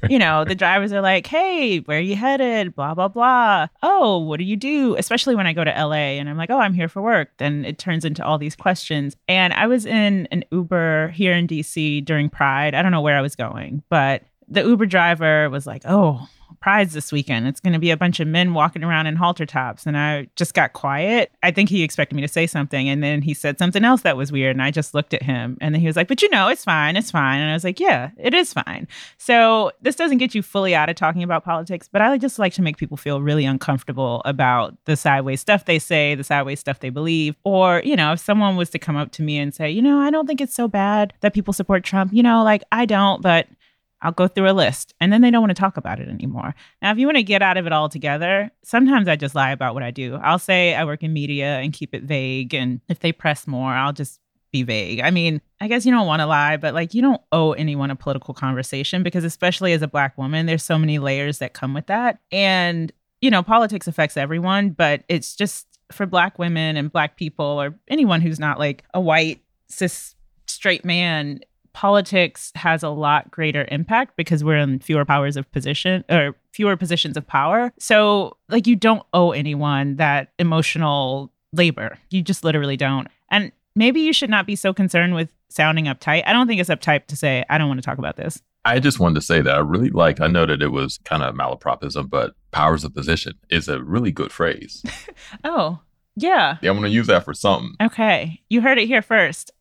Speaker 3: you know, the drivers are like, hey, where are you headed? Blah, blah, blah. Oh, what do you do? Especially when I go to LA and I'm like, oh, I'm here for work. Then it turns into all these questions. And I was in an Uber here in DC during Pride. I don't know where I was going, but the Uber driver was like, oh, Pride's this weekend. It's going to be a bunch of men walking around in halter tops. And I just got quiet. I think he expected me to say something. And then he said something else that was weird. And I just looked at him. And then he was like, But you know, it's fine. It's fine. And I was like, Yeah, it is fine. So this doesn't get you fully out of talking about politics, but I just like to make people feel really uncomfortable about the sideways stuff they say, the sideways stuff they believe. Or, you know, if someone was to come up to me and say, You know, I don't think it's so bad that people support Trump, you know, like I don't, but I'll go through a list and then they don't want to talk about it anymore. Now, if you want to get out of it altogether, sometimes I just lie about what I do. I'll say I work in media and keep it vague. And if they press more, I'll just be vague. I mean, I guess you don't want to lie, but like you don't owe anyone a political conversation because, especially as a Black woman, there's so many layers that come with that. And, you know, politics affects everyone, but it's just for Black women and Black people or anyone who's not like a white, cis, straight man, politics has a lot greater impact because we're in fewer powers of position or fewer positions of power. So, like, you don't owe anyone that emotional labor. You just literally don't. And maybe you should not be so concerned with sounding uptight. I don't think it's uptight to say, I don't want to talk about this.
Speaker 1: I just wanted to say that I really liked, I know that it was kind of malapropism, but powers of position is a really good phrase.
Speaker 3: oh, yeah.
Speaker 1: Yeah, I'm going to use that for something.
Speaker 3: Okay. You heard it here first.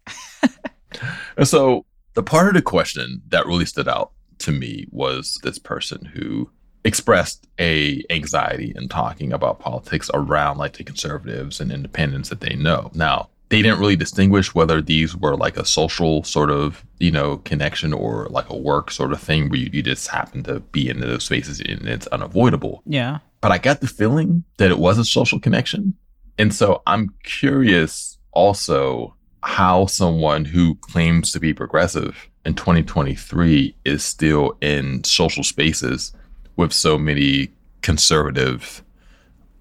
Speaker 1: and so the part of the question that really stood out to me was this person who expressed a anxiety in talking about politics around like the conservatives and independents that they know. Now, they didn't really distinguish whether these were like a social sort of, you know, connection or like a work sort of thing where you, you just happen to be in those spaces and it's unavoidable.
Speaker 3: Yeah.
Speaker 1: But I got the feeling that it was a social connection. And so I'm curious also how someone who claims to be progressive in 2023 is still in social spaces with so many conservative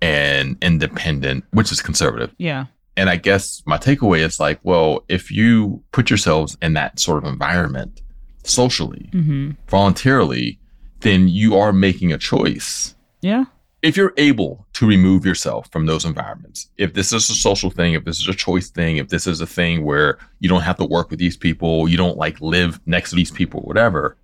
Speaker 1: and independent, which is conservative.
Speaker 3: Yeah.
Speaker 1: And I guess my takeaway is like, well, if you put yourselves in that sort of environment socially,
Speaker 3: mm-hmm.
Speaker 1: voluntarily, then you are making a choice.
Speaker 3: Yeah
Speaker 1: if you're able to remove yourself from those environments, if this is a social thing, if this is a choice thing, if this is a thing where you don't have to work with these people, you don't like live next to these people, whatever,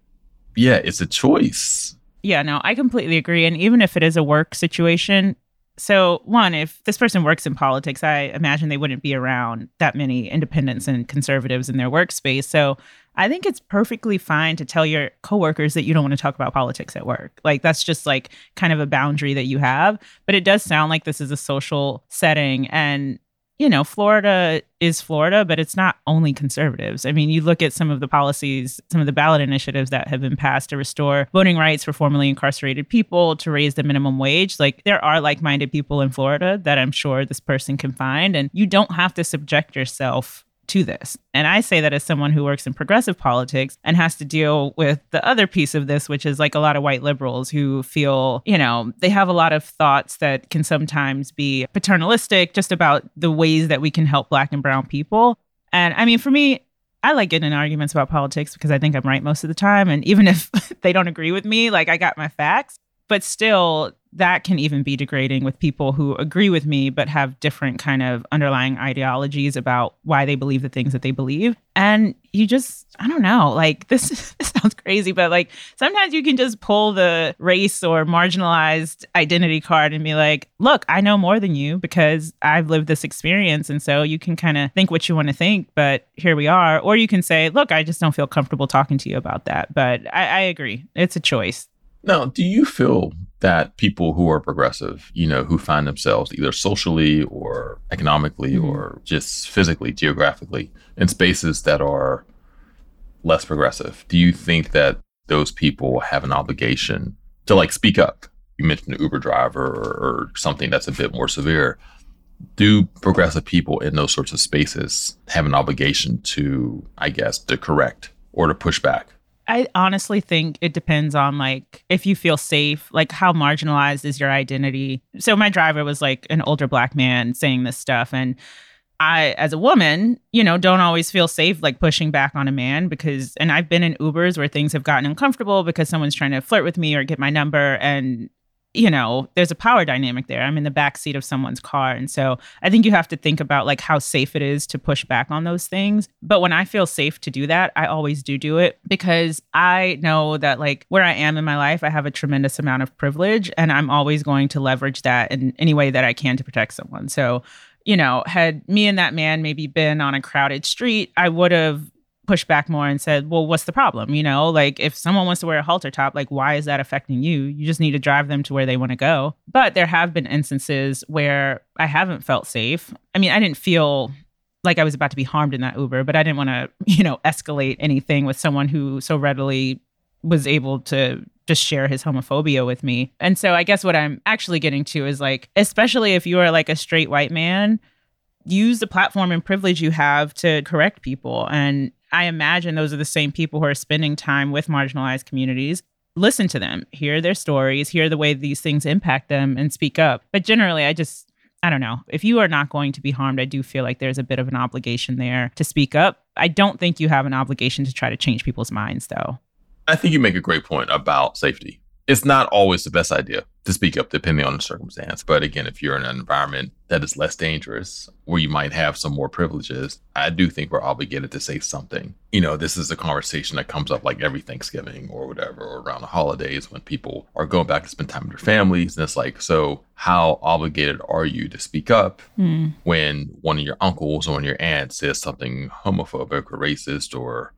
Speaker 1: yeah, it's a choice.
Speaker 3: Yeah, no, I completely agree. And even if it is a work situation, so, one, if this person works in politics, I imagine they wouldn't be around that many independents and conservatives in their workspace. So, I think it's perfectly fine to tell your coworkers that you don't want to talk about politics at work. Like, that's just like kind of a boundary that you have. But it does sound like this is a social setting. And you know, Florida is Florida, but it's not only conservatives. I mean, you look at some of the policies, some of the ballot initiatives that have been passed to restore voting rights for formerly incarcerated people, to raise the minimum wage. Like, there are like minded people in Florida that I'm sure this person can find. And you don't have to subject yourself to this. And I say that as someone who works in progressive politics and has to deal with the other piece of this, which is like a lot of white liberals who feel, you know, they have a lot of thoughts that can sometimes be paternalistic just about the ways that we can help black and brown people. And I mean, for me, I like getting in arguments about politics because I think I'm right most of the time. And even if they don't agree with me, like I got my facts. But still, that can even be degrading with people who agree with me but have different kind of underlying ideologies about why they believe the things that they believe. And you just i don't know like this, this sounds crazy but like sometimes you can just pull the race or marginalized identity card and be like look i know more than you because i've lived this experience and so you can kind of think what you want to think but here we are. Or you can say look i just don't feel comfortable talking to you about that. But i, I agree. It's a choice
Speaker 1: now, do you feel that people who are progressive, you know, who find themselves either socially or economically mm-hmm. or just physically, geographically in spaces that are less progressive, do you think that those people have an obligation to like speak up? You mentioned an Uber driver or, or something that's a bit more severe. Do progressive people in those sorts of spaces have an obligation to, I guess, to correct or to push back?
Speaker 3: I honestly think it depends on like if you feel safe, like how marginalized is your identity. So my driver was like an older black man saying this stuff and I as a woman, you know, don't always feel safe like pushing back on a man because and I've been in Ubers where things have gotten uncomfortable because someone's trying to flirt with me or get my number and you know, there's a power dynamic there. I'm in the back seat of someone's car. And so I think you have to think about like how safe it is to push back on those things. But when I feel safe to do that, I always do do it because I know that like where I am in my life, I have a tremendous amount of privilege and I'm always going to leverage that in any way that I can to protect someone. So, you know, had me and that man maybe been on a crowded street, I would have pushed back more and said, well, what's the problem? You know, like if someone wants to wear a halter top, like why is that affecting you? You just need to drive them to where they want to go. But there have been instances where I haven't felt safe. I mean, I didn't feel like I was about to be harmed in that Uber, but I didn't want to, you know, escalate anything with someone who so readily was able to just share his homophobia with me. And so I guess what I'm actually getting to is like, especially if you are like a straight white man, use the platform and privilege you have to correct people. And I imagine those are the same people who are spending time with marginalized communities. Listen to them, hear their stories, hear the way these things impact them, and speak up. But generally, I just, I don't know. If you are not going to be harmed, I do feel like there's a bit of an obligation there to speak up. I don't think you have an obligation to try to change people's minds, though.
Speaker 1: I think you make a great point about safety it's not always the best idea to speak up depending on the circumstance. But again, if you're in an environment that is less dangerous, where you might have some more privileges, I do think we're obligated to say something. You know, this is a conversation that comes up like every Thanksgiving or whatever, or around the holidays when people are going back to spend time with their families. And it's like, so how obligated are you to speak up mm. when one of your uncles or one of your aunts says something homophobic or racist or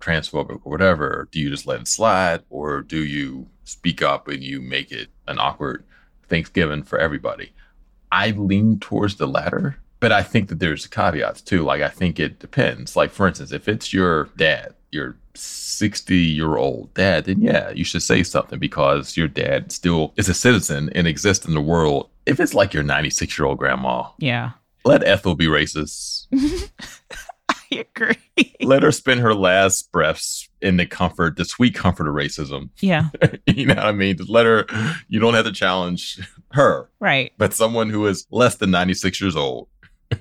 Speaker 1: transphobic or whatever, do you just let it slide or do you speak up and you make it an awkward Thanksgiving for everybody? I lean towards the latter, but I think that there's caveats too. Like, I think it depends. Like, for instance, if it's your dad, your 60 year old dad, then yeah, you should say something because your dad still is a citizen and exists in the world. If it's like your 96 year old grandma,
Speaker 3: yeah,
Speaker 1: let Ethel be racist.
Speaker 3: I agree.
Speaker 1: Let her spend her last breaths in the comfort, the sweet comfort of racism.
Speaker 3: Yeah.
Speaker 1: you know what I mean? Just let her, you don't have to challenge her.
Speaker 3: Right.
Speaker 1: But someone who is less than 96 years old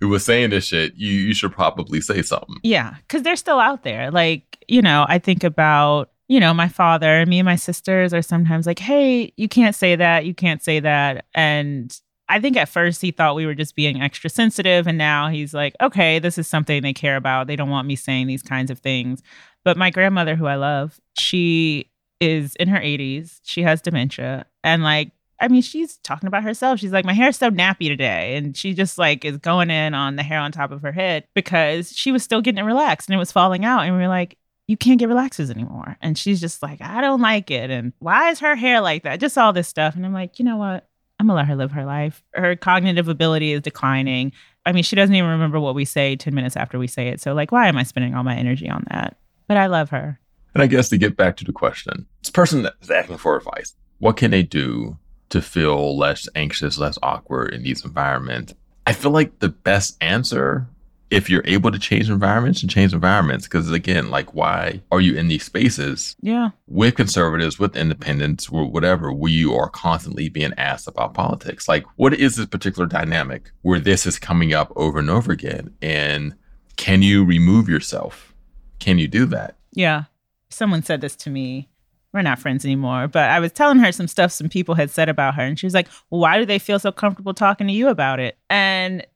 Speaker 1: who was saying this shit, you, you should probably say something.
Speaker 3: Yeah. Cause they're still out there. Like, you know, I think about you know, my father, me and my sisters are sometimes like, hey, you can't say that, you can't say that. And I think at first he thought we were just being extra sensitive. And now he's like, okay, this is something they care about. They don't want me saying these kinds of things. But my grandmother, who I love, she is in her 80s. She has dementia. And like, I mean, she's talking about herself. She's like, my hair's so nappy today. And she just like is going in on the hair on top of her head because she was still getting it relaxed and it was falling out. And we are like, you can't get relaxers anymore. And she's just like, I don't like it. And why is her hair like that? Just all this stuff. And I'm like, you know what? I'm gonna let her live her life. Her cognitive ability is declining. I mean, she doesn't even remember what we say 10 minutes after we say it. So, like, why am I spending all my energy on that? But I love her.
Speaker 1: And I guess to get back to the question, this person that's asking for advice, what can they do to feel less anxious, less awkward in these environments? I feel like the best answer if you're able to change environments and change environments because again like why are you in these spaces
Speaker 3: yeah.
Speaker 1: with conservatives with independents or whatever where you are constantly being asked about politics? Like what is this particular dynamic where this is coming up over and over again? And can you remove yourself? Can you do that?
Speaker 3: Yeah. Someone said this to me. We're not friends anymore. But I was telling her some stuff some people had said about her, and she was like, well, "Why do they feel so comfortable talking to you about it?" And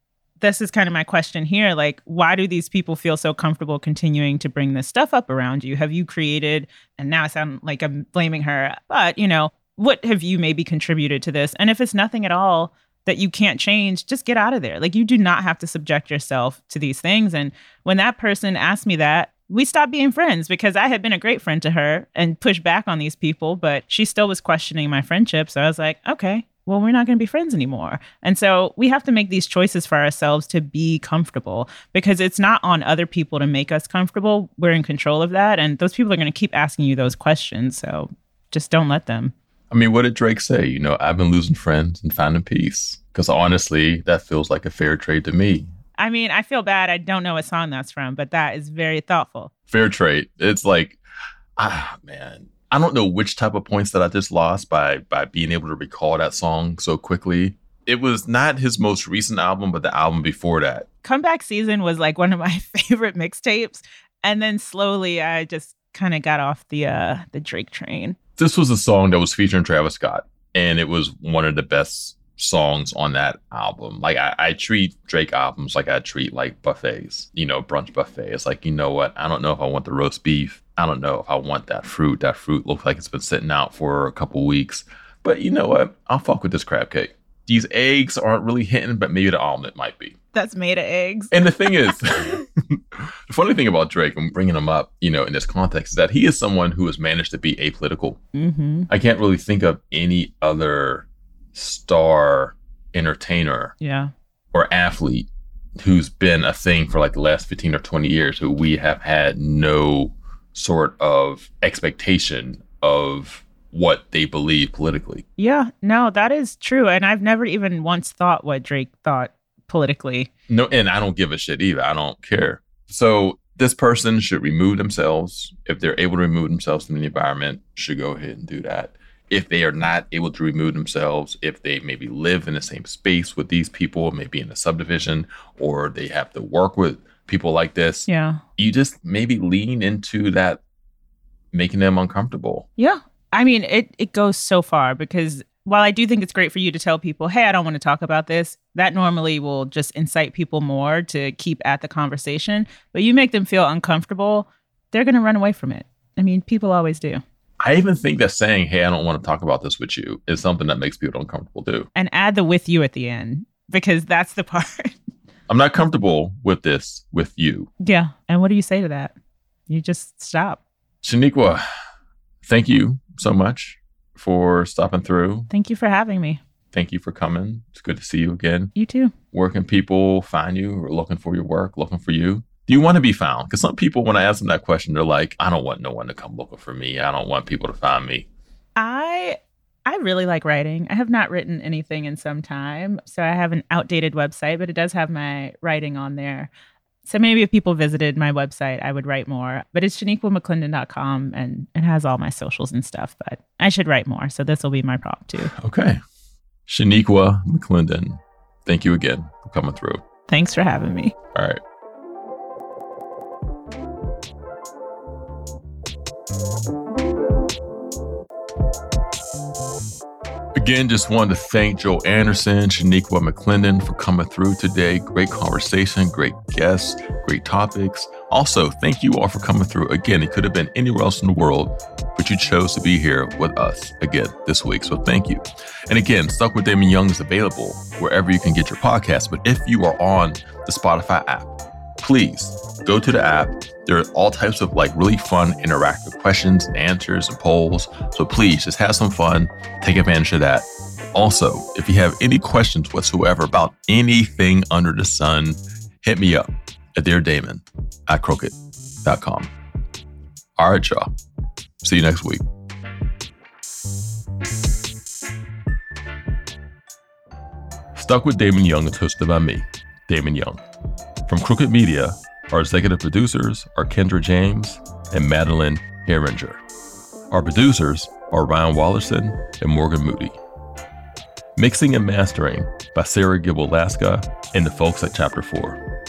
Speaker 3: this is kind of my question here like why do these people feel so comfortable continuing to bring this stuff up around you? Have you created and now i sound like i'm blaming her but you know what have you maybe contributed to this? And if it's nothing at all that you can't change just get out of there. Like you do not have to subject yourself to these things. And when that person asked me that we stopped being friends because I had been a great friend to her and pushed back on these people, but she still was questioning my friendship. So I was like, okay, well, we're not going to be friends anymore. And so we have to make these choices for ourselves to be comfortable because it's not on other people to make us comfortable. We're in control of that. And those people are going to keep asking you those questions. So just don't let them.
Speaker 1: I mean, what did Drake say? You know, I've been losing friends and finding peace. Because honestly, that feels like a fair trade to me.
Speaker 3: I mean, I feel bad. I don't know what song that's from, but that is very thoughtful.
Speaker 1: Fair trade. It's like, ah, man. I don't know which type of points that I just lost by by being able to recall that song so quickly. It was not his most recent album, but the album before that.
Speaker 3: Comeback Season was like one of my favorite mixtapes, and then slowly I just kind of got off the uh the Drake train.
Speaker 1: This was a song that was featuring Travis Scott, and it was one of the best songs on that album. Like I, I treat Drake albums like I treat like buffets, you know, brunch buffet. It's like, you know what? I don't know if I want the roast beef. I don't know if I want that fruit. That fruit looks like it's been sitting out for a couple weeks. But you know what? I'll fuck with this crab cake. These eggs aren't really hitting, but maybe the omelet might be.
Speaker 3: That's made of eggs.
Speaker 1: And the thing is, the funny thing about Drake, I'm bringing him up, you know, in this context, is that he is someone who has managed to be apolitical.
Speaker 3: Mm-hmm.
Speaker 1: I can't really think of any other star entertainer
Speaker 3: Yeah.
Speaker 1: or athlete who's been a thing for like the last 15 or 20 years who we have had no sort of expectation of what they believe politically.
Speaker 3: Yeah. No, that is true. And I've never even once thought what Drake thought politically.
Speaker 1: No, and I don't give a shit either. I don't care. So this person should remove themselves. If they're able to remove themselves from the environment, should go ahead and do that. If they are not able to remove themselves, if they maybe live in the same space with these people, maybe in a subdivision, or they have to work with people like this,
Speaker 3: Yeah.
Speaker 1: you just maybe lean into that making them uncomfortable.
Speaker 3: Yeah. I mean, it, it goes so far because while I do think it's great for you to tell people, hey, I don't want to talk about this, that normally will just incite people more to keep at the conversation. But you make them feel uncomfortable, they're going to run away from it. I mean, people always do.
Speaker 1: I even think that saying, hey, I don't want to talk about this with you is something that makes people uncomfortable too.
Speaker 3: And add the with you at the end because that's the part.
Speaker 1: I'm not comfortable with this with you.
Speaker 3: yeah. And what do you say to that? You just stop.
Speaker 1: Shaniqua, thank you so much for stopping through.
Speaker 3: Thank you for having me.
Speaker 1: Thank you for coming. It's good to see you again.
Speaker 3: You too.
Speaker 1: Where can people find you or looking for your work, looking for you? Do you want to be found? Because some people, when I ask them that question, they're like, I don't want no one to come looking for me. I don't want people to find me.
Speaker 3: I I really like writing. I have not written anything in some time, so I have an outdated website, but it does have my writing on there. So maybe if people visited my website, I would write more. But it's shaniquamcclendon.com and it has all my socials and stuff. But I should write more, so this will be my prop too.
Speaker 1: Okay. Shaniqua McClendon, thank you again for coming through.
Speaker 3: Thanks for having me.
Speaker 1: All right. Again, just wanted to thank Joe Anderson, Shaniqua McClendon for coming through today. Great conversation, great guests, great topics. Also, thank you all for coming through. Again, it could have been anywhere else in the world, but you chose to be here with us again this week. So thank you. And again, Stuck with Damon Young is available wherever you can get your podcast. But if you are on the Spotify app, please go to the app. There are all types of like really fun interactive questions and answers and polls. So please just have some fun. Take advantage of that. Also, if you have any questions whatsoever about anything under the sun, hit me up at Dear Damon at crooked.com. All right, y'all. See you next week. Stuck with Damon Young is hosted by me, Damon Young. From Crooked Media, our executive producers are Kendra James and Madeleine Haeringer. Our producers are Ryan Wallerson and Morgan Moody. Mixing and mastering by Sarah Gibble Laska and the folks at Chapter 4.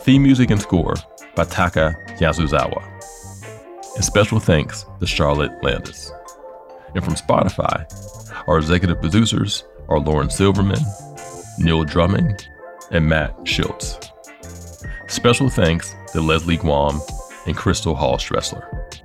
Speaker 1: Theme music and score by Taka Yasuzawa. And special thanks to Charlotte Landis. And from Spotify, our executive producers are Lauren Silverman, Neil Drumming, and Matt Schultz. Special thanks to Leslie Guam and Crystal Hall Stressler.